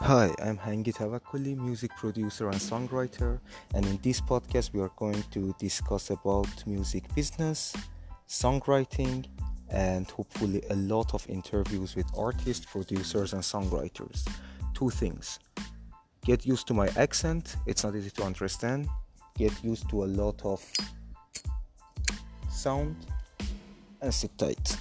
Hi, I'm Hangi Tavakuli, music producer and songwriter, and in this podcast we are going to discuss about music business, songwriting, and hopefully a lot of interviews with artists, producers, and songwriters. Two things. Get used to my accent, it's not easy to understand. Get used to a lot of sound and sit tight.